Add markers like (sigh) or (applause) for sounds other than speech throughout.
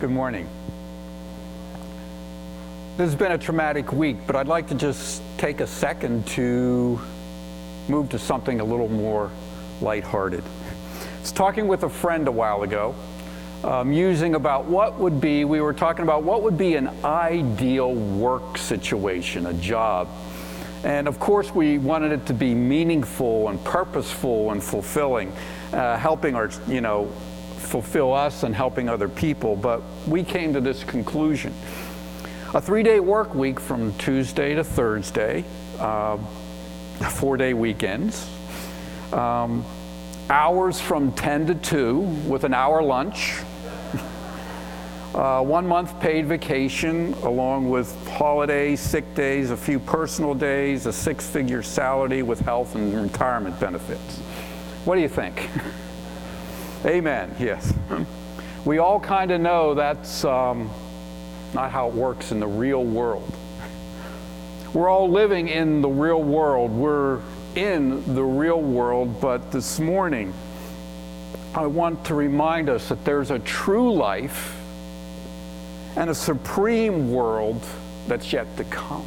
Good morning. This has been a traumatic week, but I'd like to just take a second to move to something a little more lighthearted. I was talking with a friend a while ago, musing about what would be, we were talking about what would be an ideal work situation, a job. And of course, we wanted it to be meaningful and purposeful and fulfilling, uh, helping our, you know, fulfill us and helping other people. But we came to this conclusion. A three day work week from Tuesday to Thursday, uh, four day weekends, um, hours from 10 to 2 with an hour lunch, (laughs) uh, one month paid vacation, along with holidays, sick days, a few personal days, a six figure salary with health and retirement benefits. What do you think? (laughs) Amen, yes. We all kind of know that's um, not how it works in the real world. We're all living in the real world. We're in the real world, but this morning, I want to remind us that there's a true life and a supreme world that's yet to come.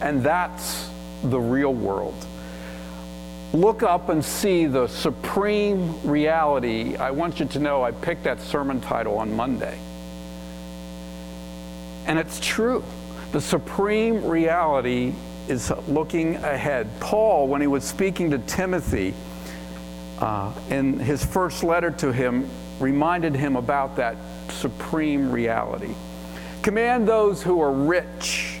And that's the real world. Look up and see the supreme reality. I want you to know I picked that sermon title on Monday. And it's true. The supreme reality is looking ahead. Paul, when he was speaking to Timothy uh, in his first letter to him, reminded him about that supreme reality. Command those who are rich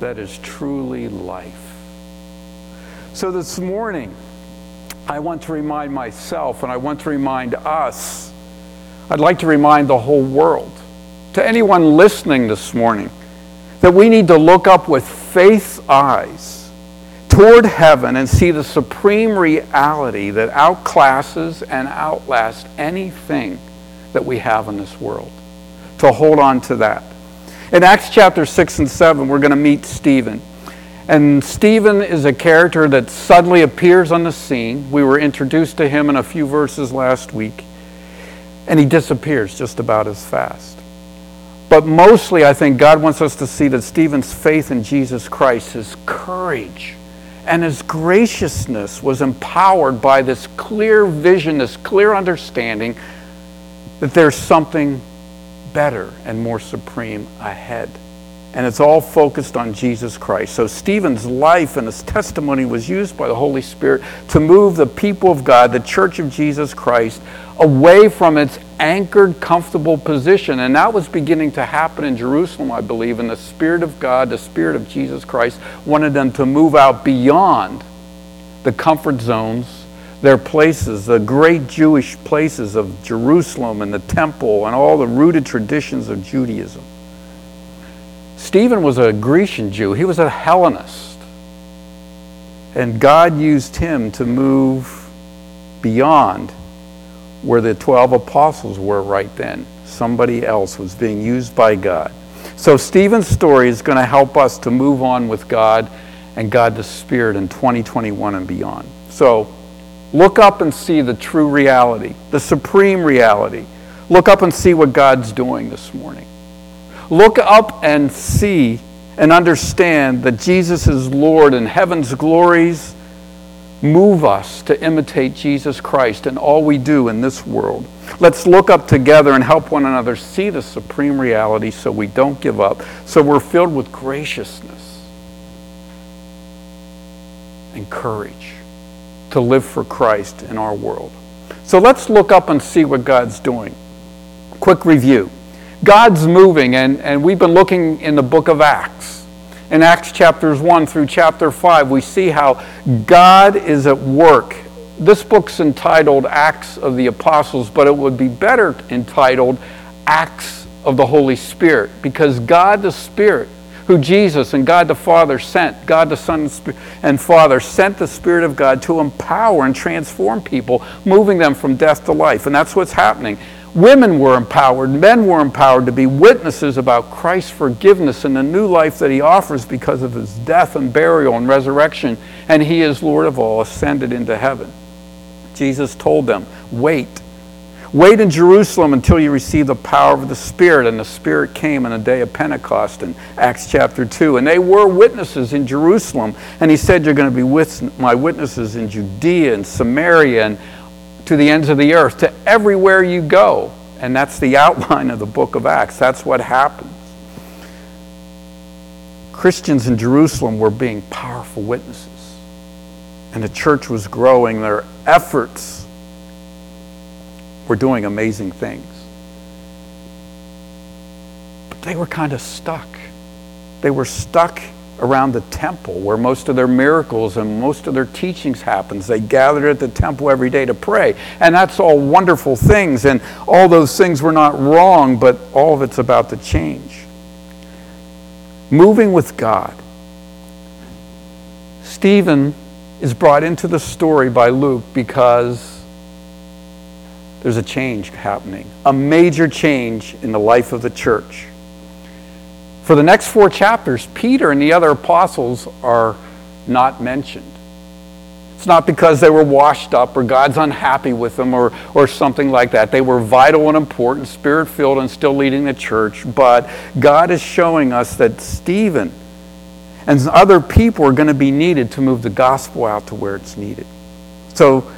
that is truly life. So this morning, I want to remind myself and I want to remind us, I'd like to remind the whole world, to anyone listening this morning, that we need to look up with faith's eyes toward heaven and see the supreme reality that outclasses and outlasts anything that we have in this world to hold on to that. In Acts chapter 6 and 7, we're going to meet Stephen. And Stephen is a character that suddenly appears on the scene. We were introduced to him in a few verses last week. And he disappears just about as fast. But mostly, I think God wants us to see that Stephen's faith in Jesus Christ, his courage, and his graciousness was empowered by this clear vision, this clear understanding that there's something better and more supreme ahead. And it's all focused on Jesus Christ. So Stephen's life and his testimony was used by the Holy Spirit to move the people of God, the church of Jesus Christ, away from its anchored, comfortable position. And that was beginning to happen in Jerusalem, I believe. And the Spirit of God, the Spirit of Jesus Christ, wanted them to move out beyond the comfort zones their places, the great Jewish places of Jerusalem and the temple and all the rooted traditions of Judaism. Stephen was a Grecian Jew, he was a Hellenist. And God used him to move beyond where the 12 apostles were right then. Somebody else was being used by God. So, Stephen's story is going to help us to move on with God and God the Spirit in 2021 and beyond. So, Look up and see the true reality, the supreme reality. Look up and see what God's doing this morning. Look up and see and understand that Jesus is Lord and heaven's glories move us to imitate Jesus Christ in all we do in this world. Let's look up together and help one another see the supreme reality so we don't give up, so we're filled with graciousness and courage to live for Christ in our world. So let's look up and see what God's doing. Quick review God's moving, and, and we've been looking in the book of Acts. In Acts chapters 1 through chapter 5, we see how God is at work. This book's entitled Acts of the Apostles, but it would be better entitled Acts of the Holy Spirit because God the Spirit, who Jesus and God the Father sent, God the Son and Father sent the Spirit of God to empower and transform people, moving them from death to life. And that's what's happening. Women were empowered, men were empowered to be witnesses about Christ's forgiveness and the new life that he offers because of his death and burial and resurrection. And he is Lord of all, ascended into heaven. Jesus told them, Wait. Wait in Jerusalem until you receive the power of the Spirit. And the Spirit came in the day of Pentecost in Acts chapter 2. And they were witnesses in Jerusalem. And he said, You're going to be with my witnesses in Judea and Samaria and to the ends of the earth, to everywhere you go. And that's the outline of the book of Acts. That's what happens. Christians in Jerusalem were being powerful witnesses. And the church was growing. Their efforts were doing amazing things. But they were kind of stuck. They were stuck around the temple where most of their miracles and most of their teachings happens they gathered at the temple every day to pray and that's all wonderful things and all those things were not wrong but all of it's about to change moving with god stephen is brought into the story by luke because there's a change happening a major change in the life of the church for the next four chapters, Peter and the other apostles are not mentioned. It's not because they were washed up or God's unhappy with them or, or something like that. They were vital and important, spirit filled, and still leading the church. But God is showing us that Stephen and other people are going to be needed to move the gospel out to where it's needed. So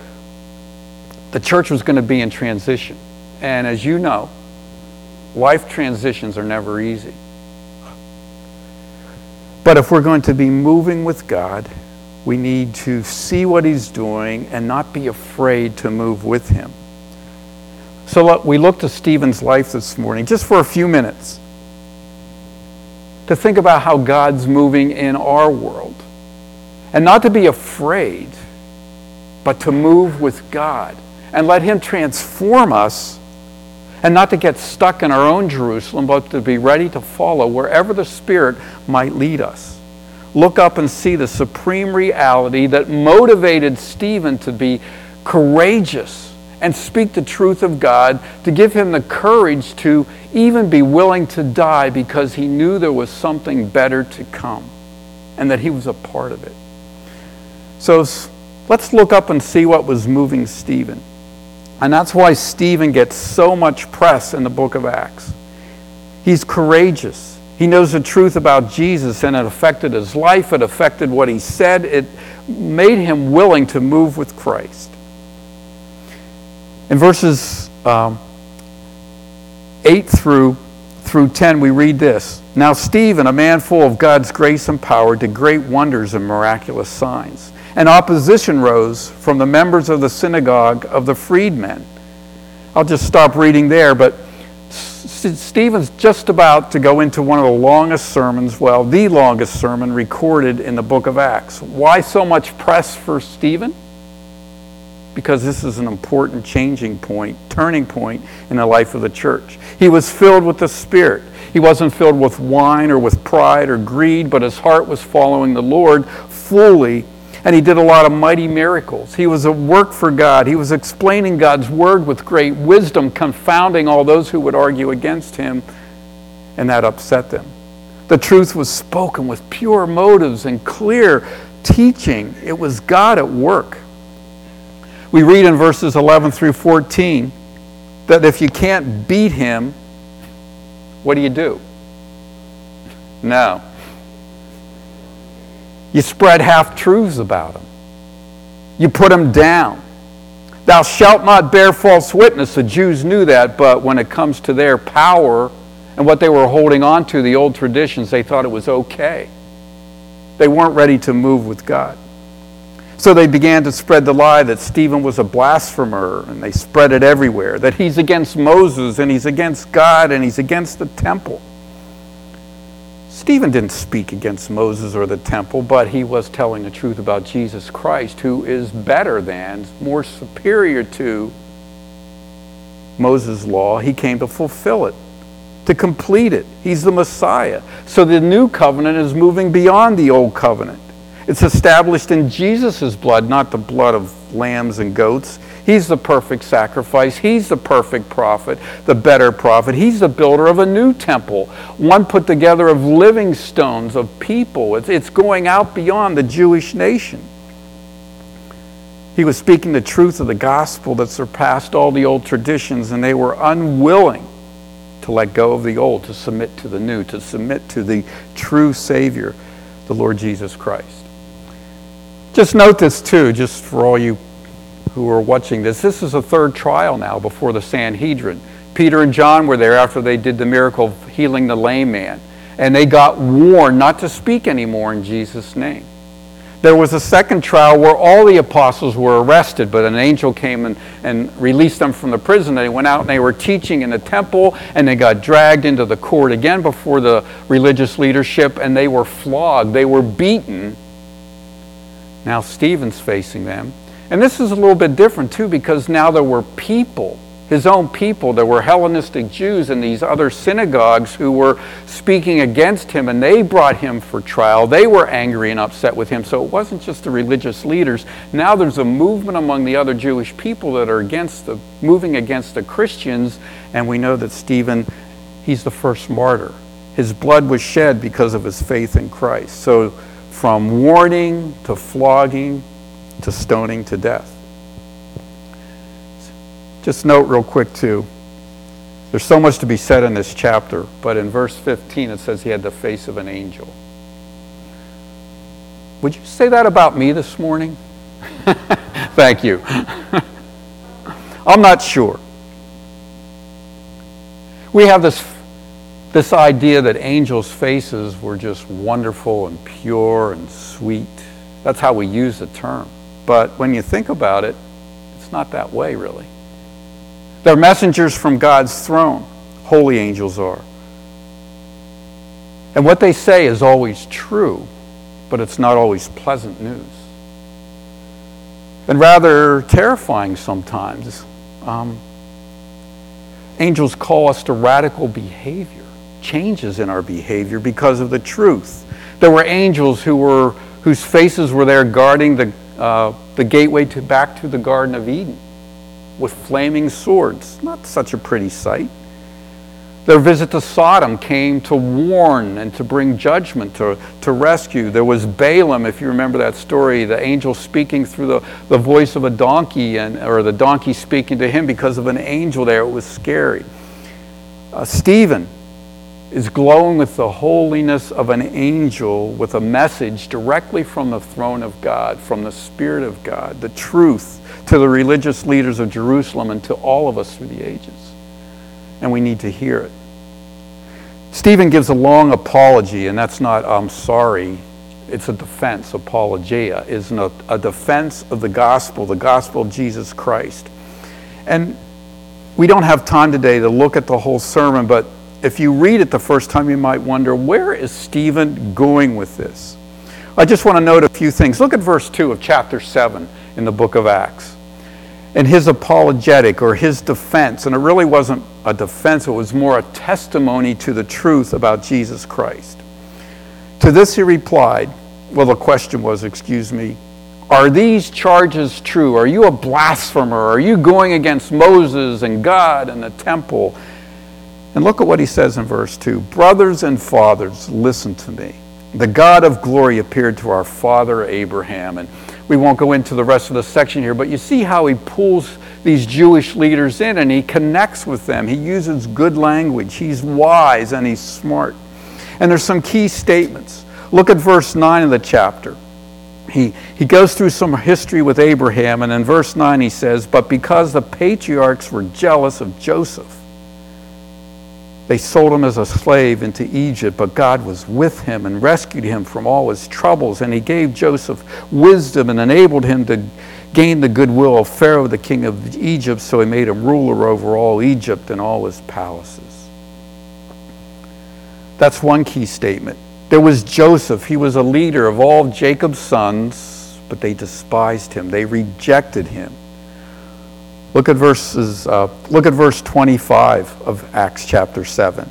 the church was going to be in transition. And as you know, life transitions are never easy. But if we're going to be moving with God, we need to see what He's doing and not be afraid to move with Him. So we looked at Stephen's life this morning, just for a few minutes, to think about how God's moving in our world. And not to be afraid, but to move with God and let Him transform us and not to get stuck in our own Jerusalem, but to be ready to follow wherever the Spirit might lead us. Look up and see the supreme reality that motivated Stephen to be courageous and speak the truth of God, to give him the courage to even be willing to die because he knew there was something better to come and that he was a part of it. So let's look up and see what was moving Stephen. And that's why Stephen gets so much press in the book of Acts. He's courageous. He knows the truth about Jesus, and it affected his life. It affected what he said. It made him willing to move with Christ. In verses um, 8 through, through 10, we read this Now, Stephen, a man full of God's grace and power, did great wonders and miraculous signs and opposition rose from the members of the synagogue of the freedmen. I'll just stop reading there, but Stephen's just about to go into one of the longest sermons, well, the longest sermon recorded in the book of Acts. Why so much press for Stephen? Because this is an important changing point, turning point in the life of the church. He was filled with the Spirit. He wasn't filled with wine or with pride or greed, but his heart was following the Lord fully and he did a lot of mighty miracles. He was a work for God. He was explaining God's word with great wisdom, confounding all those who would argue against him, and that upset them. The truth was spoken with pure motives and clear teaching. It was God at work. We read in verses 11 through 14 that if you can't beat him, what do you do? No. You spread half truths about them. You put them down. Thou shalt not bear false witness. The Jews knew that, but when it comes to their power and what they were holding on to, the old traditions, they thought it was okay. They weren't ready to move with God. So they began to spread the lie that Stephen was a blasphemer, and they spread it everywhere, that he's against Moses, and he's against God, and he's against the temple. Stephen didn't speak against Moses or the temple, but he was telling the truth about Jesus Christ, who is better than, more superior to Moses' law. He came to fulfill it. to complete it. He's the Messiah. So the new covenant is moving beyond the old covenant. It's established in Jesus' blood, not the blood of lambs and goats. He's the perfect sacrifice. He's the perfect prophet, the better prophet. He's the builder of a new temple, one put together of living stones, of people. It's, it's going out beyond the Jewish nation. He was speaking the truth of the gospel that surpassed all the old traditions, and they were unwilling to let go of the old, to submit to the new, to submit to the true Savior, the Lord Jesus Christ. Just note this too, just for all you who are watching this. This is a third trial now before the Sanhedrin. Peter and John were there after they did the miracle of healing the lame man. And they got warned not to speak anymore in Jesus' name. There was a second trial where all the apostles were arrested, but an angel came and, and released them from the prison. They went out and they were teaching in the temple, and they got dragged into the court again before the religious leadership, and they were flogged. They were beaten. Now Stephen's facing them. And this is a little bit different too because now there were people, his own people, there were Hellenistic Jews in these other synagogues who were speaking against him and they brought him for trial. They were angry and upset with him. So it wasn't just the religious leaders. Now there's a movement among the other Jewish people that are against the moving against the Christians and we know that Stephen he's the first martyr. His blood was shed because of his faith in Christ. So from warning to flogging to stoning to death. Just note real quick, too. There's so much to be said in this chapter, but in verse 15 it says he had the face of an angel. Would you say that about me this morning? (laughs) Thank you. I'm not sure. We have this, this idea that angels' faces were just wonderful and pure and sweet. That's how we use the term. But when you think about it, it's not that way, really. They're messengers from God's throne, holy angels are. And what they say is always true, but it's not always pleasant news. And rather terrifying sometimes. Um, angels call us to radical behavior, changes in our behavior because of the truth. There were angels who were, whose faces were there guarding the uh, the gateway to back to the Garden of Eden with flaming swords. Not such a pretty sight. Their visit to Sodom came to warn and to bring judgment, to, to rescue. There was Balaam, if you remember that story, the angel speaking through the, the voice of a donkey, and, or the donkey speaking to him because of an angel there. It was scary. Uh, Stephen, is glowing with the holiness of an angel with a message directly from the throne of God, from the Spirit of God, the truth to the religious leaders of Jerusalem and to all of us through the ages. And we need to hear it. Stephen gives a long apology, and that's not, I'm sorry, it's a defense. Apologia is a, a defense of the gospel, the gospel of Jesus Christ. And we don't have time today to look at the whole sermon, but if you read it the first time, you might wonder, where is Stephen going with this? I just want to note a few things. Look at verse 2 of chapter 7 in the book of Acts. And his apologetic or his defense, and it really wasn't a defense, it was more a testimony to the truth about Jesus Christ. To this he replied, well, the question was, excuse me, are these charges true? Are you a blasphemer? Are you going against Moses and God and the temple? And look at what he says in verse 2 Brothers and fathers, listen to me. The God of glory appeared to our father Abraham. And we won't go into the rest of the section here, but you see how he pulls these Jewish leaders in and he connects with them. He uses good language. He's wise and he's smart. And there's some key statements. Look at verse 9 of the chapter. He, he goes through some history with Abraham, and in verse 9 he says, But because the patriarchs were jealous of Joseph, they sold him as a slave into Egypt, but God was with him and rescued him from all his troubles. And he gave Joseph wisdom and enabled him to gain the goodwill of Pharaoh, the king of Egypt, so he made him ruler over all Egypt and all his palaces. That's one key statement. There was Joseph. He was a leader of all Jacob's sons, but they despised him, they rejected him. Look at verses. Uh, look at verse 25 of Acts chapter 7.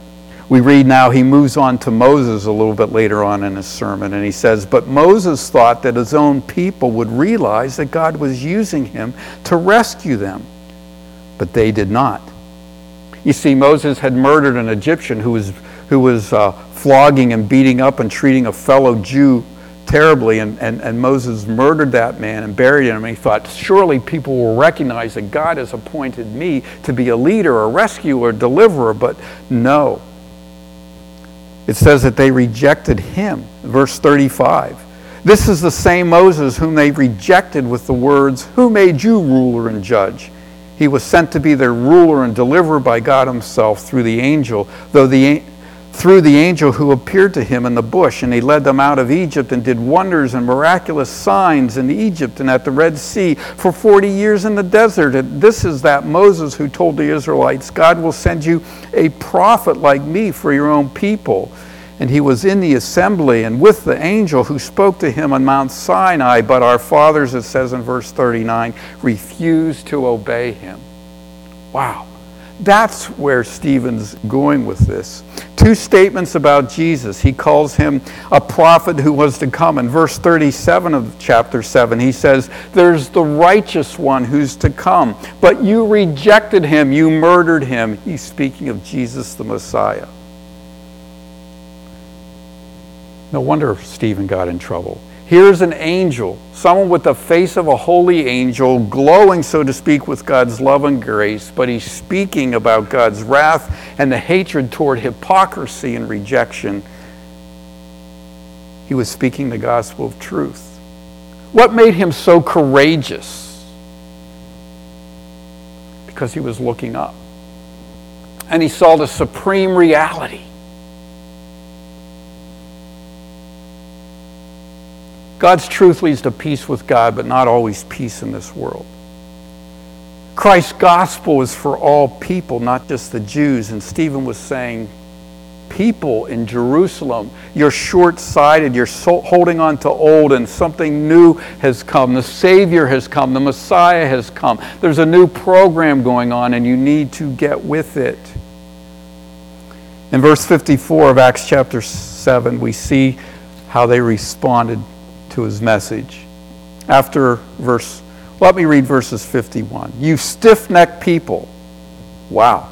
we read now he moves on to Moses a little bit later on in his sermon, and he says, But Moses thought that his own people would realize that God was using him to rescue them, but they did not. You see, Moses had murdered an Egyptian who was, who was uh, flogging and beating up and treating a fellow Jew terribly, and, and, and Moses murdered that man and buried him. And he thought, surely people will recognize that God has appointed me to be a leader, a rescuer, a deliverer, but no. It says that they rejected him. Verse 35. This is the same Moses whom they rejected with the words, Who made you ruler and judge? He was sent to be their ruler and deliverer by God Himself through the angel, though the through the angel who appeared to him in the bush, and he led them out of Egypt and did wonders and miraculous signs in Egypt and at the Red Sea for 40 years in the desert. And this is that Moses who told the Israelites, God will send you a prophet like me for your own people. And he was in the assembly and with the angel who spoke to him on Mount Sinai, but our fathers, it says in verse 39, refused to obey him. Wow. That's where Stephen's going with this. Two statements about Jesus. He calls him a prophet who was to come. In verse 37 of chapter 7, he says, There's the righteous one who's to come, but you rejected him, you murdered him. He's speaking of Jesus the Messiah. No wonder Stephen got in trouble. Here's an angel, someone with the face of a holy angel, glowing, so to speak, with God's love and grace, but he's speaking about God's wrath and the hatred toward hypocrisy and rejection. He was speaking the gospel of truth. What made him so courageous? Because he was looking up. And he saw the supreme reality God's truth leads to peace with God, but not always peace in this world. Christ's gospel is for all people, not just the Jews. And Stephen was saying, People in Jerusalem, you're short sighted, you're so holding on to old, and something new has come. The Savior has come, the Messiah has come. There's a new program going on, and you need to get with it. In verse 54 of Acts chapter 7, we see how they responded to his message. After verse, let me read verses 51. You stiff necked people, wow,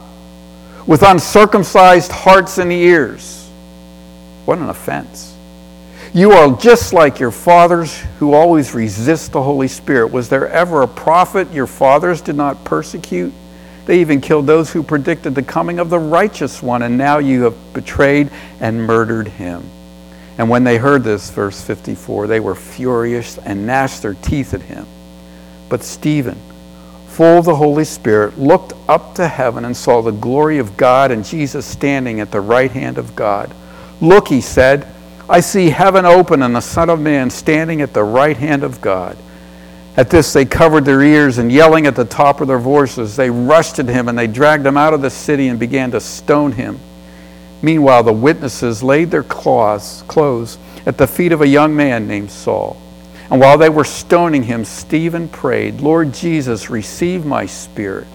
with uncircumcised hearts and ears. What an offense. You are just like your fathers who always resist the Holy Spirit. Was there ever a prophet your fathers did not persecute? They even killed those who predicted the coming of the righteous one, and now you have betrayed and murdered him. And when they heard this, verse 54, they were furious and gnashed their teeth at him. But Stephen, full of the Holy Spirit, looked up to heaven and saw the glory of God and Jesus standing at the right hand of God. Look, he said, I see heaven open and the Son of Man standing at the right hand of God. At this, they covered their ears and yelling at the top of their voices, they rushed at him and they dragged him out of the city and began to stone him. Meanwhile, the witnesses laid their cloths, clothes at the feet of a young man named Saul. And while they were stoning him, Stephen prayed, Lord Jesus, receive my spirit.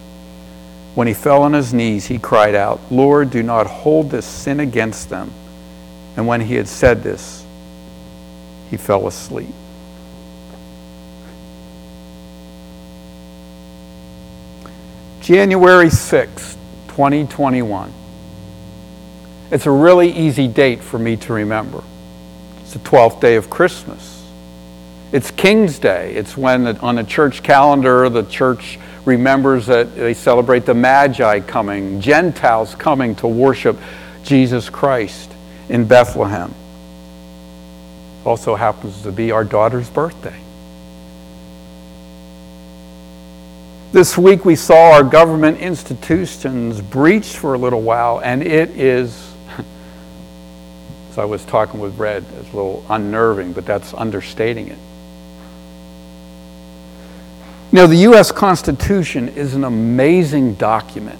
When he fell on his knees, he cried out, Lord, do not hold this sin against them. And when he had said this, he fell asleep. January 6, 2021. It's a really easy date for me to remember. It's the 12th day of Christmas. It's King's Day. It's when on the church calendar the church remembers that they celebrate the Magi coming, Gentiles coming to worship Jesus Christ in Bethlehem. Also happens to be our daughter's birthday. This week we saw our government institutions breached for a little while, and it is I was talking with Red, it's a little unnerving, but that's understating it. Know, the U.S. Constitution is an amazing document.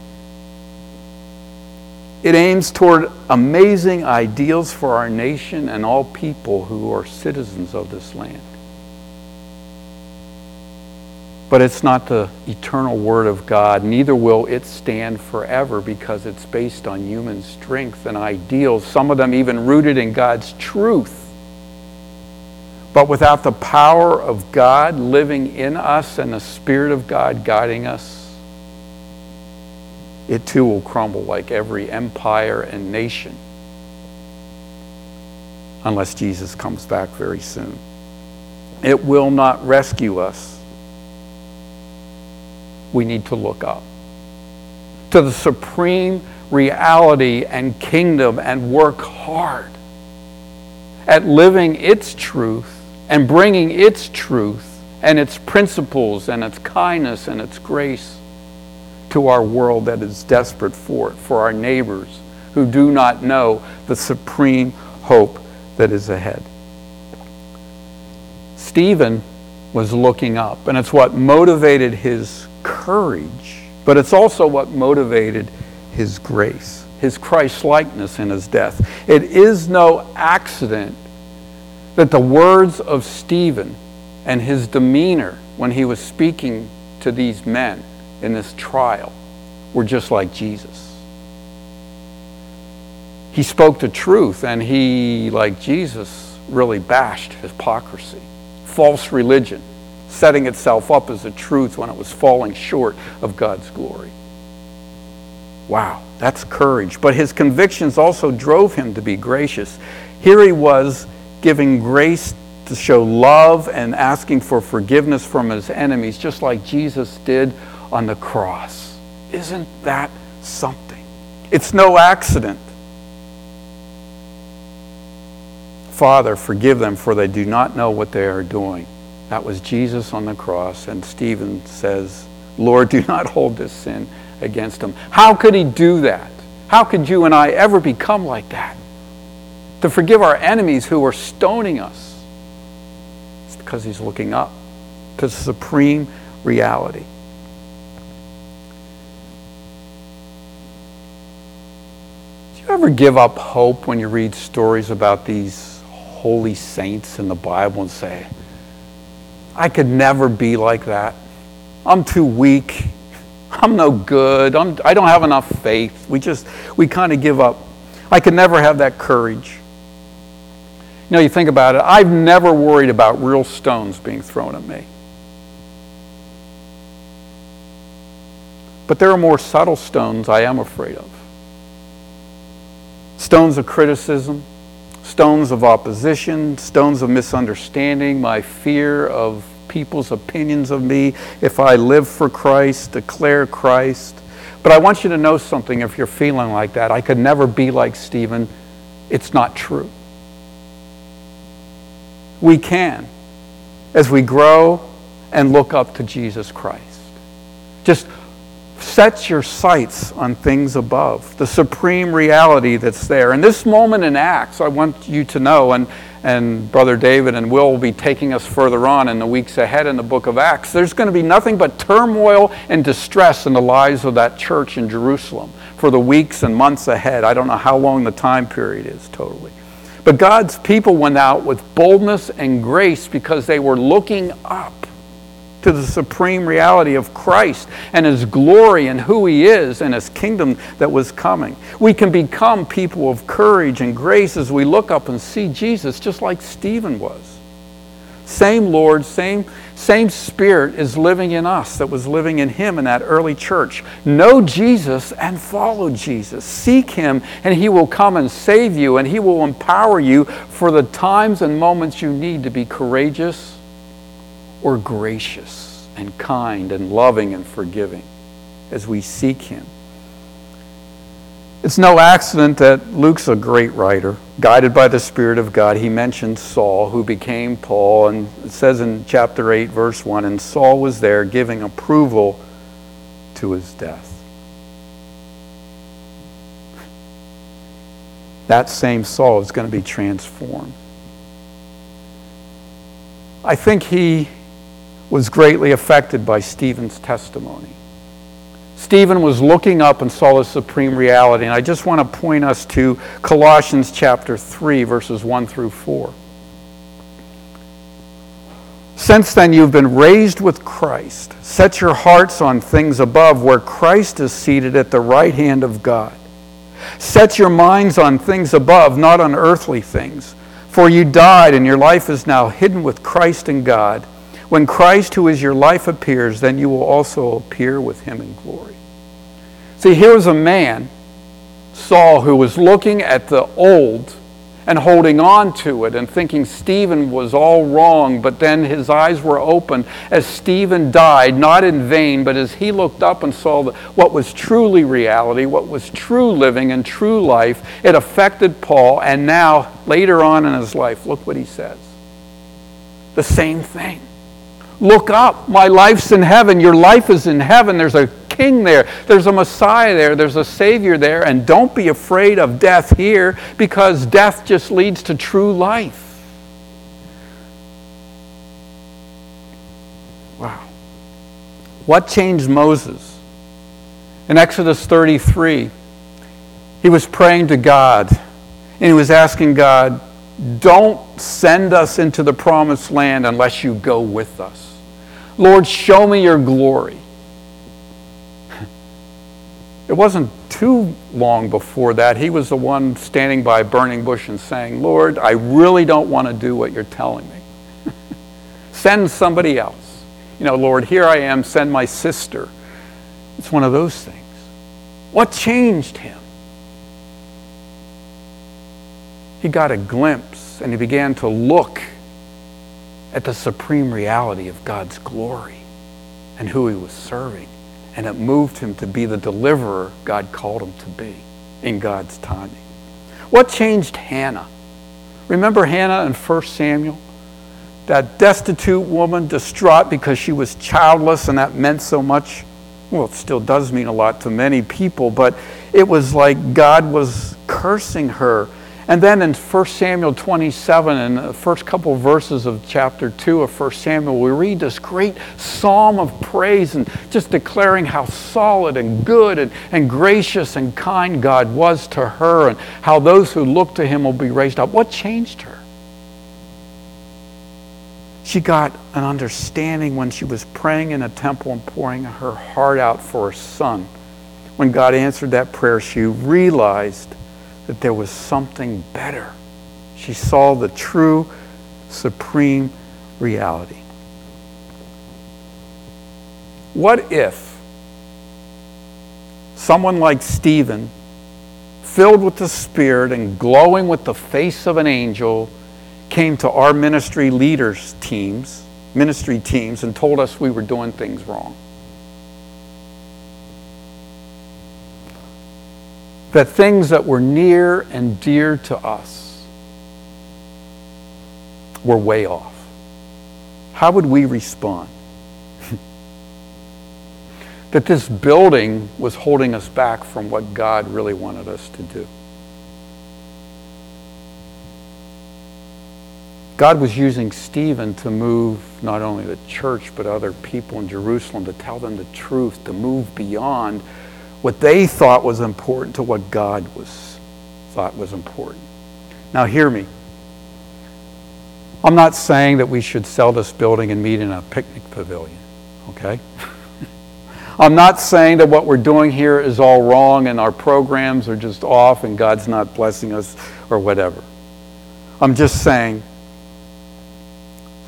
It aims toward amazing ideals for our nation and all people who are citizens of this land. But it's not the eternal Word of God. Neither will it stand forever because it's based on human strength and ideals, some of them even rooted in God's truth. But without the power of God living in us and the Spirit of God guiding us, it too will crumble like every empire and nation unless Jesus comes back very soon. It will not rescue us we need to look up to the supreme reality and kingdom and work hard at living its truth and bringing its truth and its principles and its kindness and its grace to our world that is desperate for it, for our neighbors who do not know the supreme hope that is ahead. Stephen was looking up, and it's what motivated his courage, but it's also what motivated his grace, his Christ likeness in his death. It is no accident that the words of Stephen and his demeanor when he was speaking to these men in this trial were just like Jesus. He spoke the truth, and he, like Jesus, really bashed hypocrisy, false religion setting itself up as a truth when it was falling short of God's glory. Wow, that's courage. But his convictions also drove him to be gracious. Here he was giving grace to show love and asking for forgiveness from his enemies, just like Jesus did on the cross. Isn't that something? It's no accident. Father, forgive them, for they do not know what they are doing. That was Jesus on the cross. And Stephen says, Lord, do not hold this sin against him. How could he do that? How could you and I ever become like that? To forgive our enemies who are stoning us. It's because he's looking up to the supreme reality. Do you ever give up hope when you read stories about these holy saints in the Bible and say, I could never be like that. I'm too weak. I'm no good. I'm, I don't have enough faith. We just, we kind of give up. I could never have that courage. You know, you think about it, I've never worried about real stones being thrown at me. But there are more subtle stones I am afraid of stones of criticism, stones of opposition, stones of misunderstanding, my fear of people's opinions of me if I live for Christ, declare Christ. But I want you to know something if you're feeling like that. I could never be like Stephen. It's not true. We can as we grow and look up to Jesus Christ. Just set your sights on things above, the supreme reality that's there. And this moment in Acts, I want you to know, and, and Brother David and Will will be taking us further on in the weeks ahead in the book of Acts, there's going to be nothing but turmoil and distress in the lives of that church in Jerusalem for the weeks and months ahead. I don't know how long the time period is totally. But God's people went out with boldness and grace because they were looking up to the supreme reality of Christ and His glory and who He is and His kingdom that was coming. We can become people of courage and grace as we look up and see Jesus, just like Stephen was. Same Lord, same, same Spirit is living in us that was living in Him in that early church. Know Jesus and follow Jesus. Seek Him, and He will come and save you, and He will empower you for the times and moments you need to be courageous or gracious and kind and loving and forgiving as we seek Him. It's no accident that Luke's a great writer, guided by the Spirit of God. He mentions Saul, who became Paul, and it says in chapter 8, verse 1 and Saul was there giving approval to his death. That same Saul is going to be transformed. I think he was greatly affected by Stephen's testimony. Stephen was looking up and saw the supreme reality. And I just want to point us to Colossians chapter 3, verses 1 through 4. Since then, you've been raised with Christ. Set your hearts on things above, where Christ is seated at the right hand of God. Set your minds on things above, not on earthly things. For you died, and your life is now hidden with Christ in God. When Christ, who is your life, appears, then you will also appear with him in glory. See, here was a man, Saul, who was looking at the old and holding on to it and thinking Stephen was all wrong, but then his eyes were open as Stephen died, not in vain, but as he looked up and saw what was truly reality, what was true living and true life, it affected Paul. And now, later on in his life, look what he says. The same thing. Look up. My life's in heaven. Your life is in heaven. There's a king there. There's a Messiah there. There's a Savior there. And don't be afraid of death here because death just leads to true life. Wow. What changed Moses? In Exodus 33, he was praying to God and he was asking God, Don't send us into the promised land unless you go with us. Lord, show me your glory. It wasn't too long before that. He was the one standing by a burning bush and saying, Lord, I really don't want to do what you're telling me. (laughs) send somebody else. You know, Lord, here I am, send my sister. It's one of those things. What changed him? He got a glimpse and he began to look at the supreme reality of God's glory and who he was serving and it moved him to be the deliverer God called him to be in God's timing. What changed Hannah? Remember Hannah in 1 Samuel? That destitute woman, distraught because she was childless, and that meant so much. Well, it still does mean a lot to many people, but it was like God was cursing her and then in 1 Samuel 27, in the first couple of verses of chapter 2 of 1 Samuel, we read this great psalm of praise and just declaring how solid and good and, and gracious and kind God was to her and how those who look to him will be raised up. What changed her? She got an understanding when she was praying in a temple and pouring her heart out for her son. When God answered that prayer, she realized that there was something better. She saw the true, supreme reality. What if someone like Stephen, filled with the Spirit and glowing with the face of an angel, came to our ministry leaders' teams, ministry teams, and told us we were doing things wrong? That things that were near and dear to us were way off. How would we respond? (laughs) that this building was holding us back from what God really wanted us to do. God was using Stephen to move not only the church but other people in Jerusalem to tell them the truth, to move beyond what they thought was important to what God was thought was important. Now hear me. I'm not saying that we should sell this building and meet in a picnic pavilion, okay? (laughs) I'm not saying that what we're doing here is all wrong and our programs are just off and God's not blessing us or whatever. I'm just saying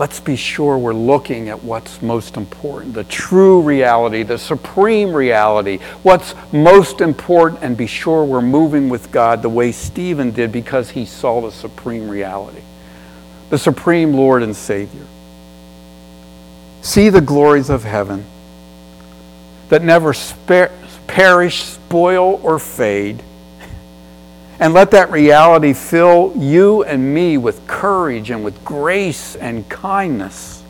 let's be sure we're looking at what's most important the true reality, the supreme reality, what's most important, and be sure we're moving with God the way Stephen did because he saw the supreme reality, the supreme Lord and Savior. See the glories of heaven that never spare, perish, spoil, or fade and let that reality fill you and me with courage and with grace and kindness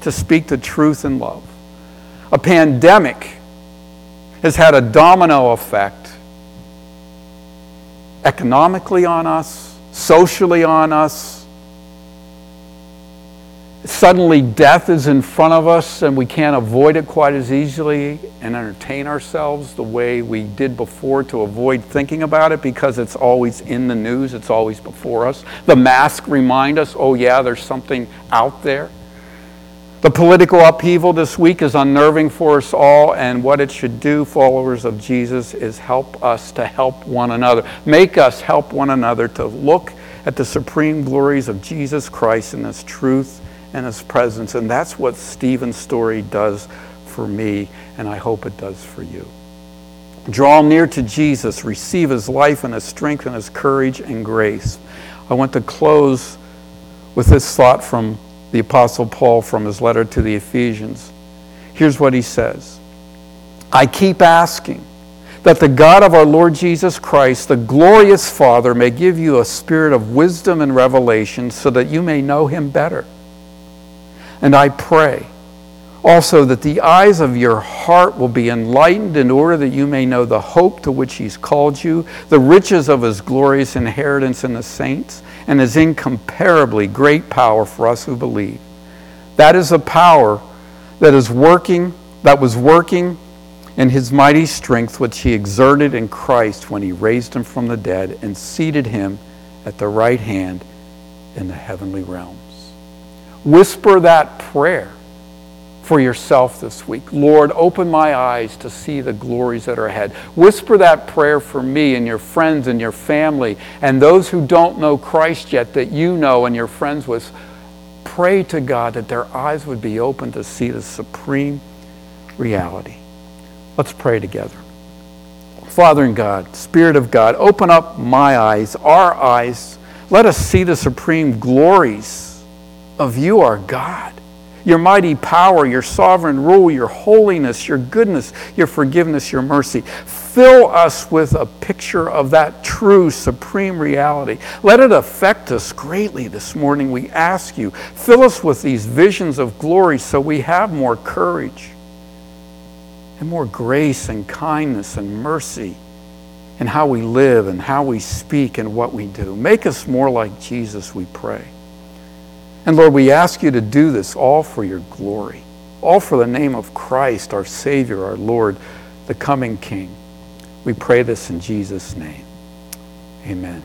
to speak the truth in love. A pandemic has had a domino effect economically on us, socially on us, suddenly death is in front of us and we can't avoid it quite as easily and entertain ourselves the way we did before to avoid thinking about it because it's always in the news, it's always before us. The masks remind us, oh yeah, there's something out there. The political upheaval this week is unnerving for us all, and what it should do, followers of Jesus, is help us to help one another. Make us help one another to look at the supreme glories of Jesus Christ and His truth and His presence. And that's what Stephen's story does for me, and I hope it does for you. Draw near to Jesus, receive His life and His strength and His courage and grace. I want to close with this thought from the Apostle Paul from his letter to the Ephesians. Here's what he says I keep asking that the God of our Lord Jesus Christ, the glorious Father, may give you a spirit of wisdom and revelation so that you may know him better. And I pray also that the eyes of your heart will be enlightened in order that you may know the hope to which he's called you, the riches of his glorious inheritance in the saints and his incomparably great power for us who believe. That is a power that is working, that was working in his mighty strength, which he exerted in Christ when he raised him from the dead and seated him at the right hand in the heavenly realms. Whisper that prayer for yourself this week. Lord, open my eyes to see the glories that are ahead. Whisper that prayer for me and your friends and your family and those who don't know Christ yet that you know and your friends with. Pray to God that their eyes would be open to see the supreme reality. Let's pray together. Father in God, Spirit of God, open up my eyes, our eyes. Let us see the supreme glories of you, our God your mighty power, your sovereign rule, your holiness, your goodness, your forgiveness, your mercy. Fill us with a picture of that true, supreme reality. Let it affect us greatly this morning, we ask you. Fill us with these visions of glory so we have more courage and more grace and kindness and mercy in how we live and how we speak and what we do. Make us more like Jesus, we pray. And Lord, we ask you to do this all for your glory, all for the name of Christ, our Savior, our Lord, the coming King. We pray this in Jesus' name. Amen.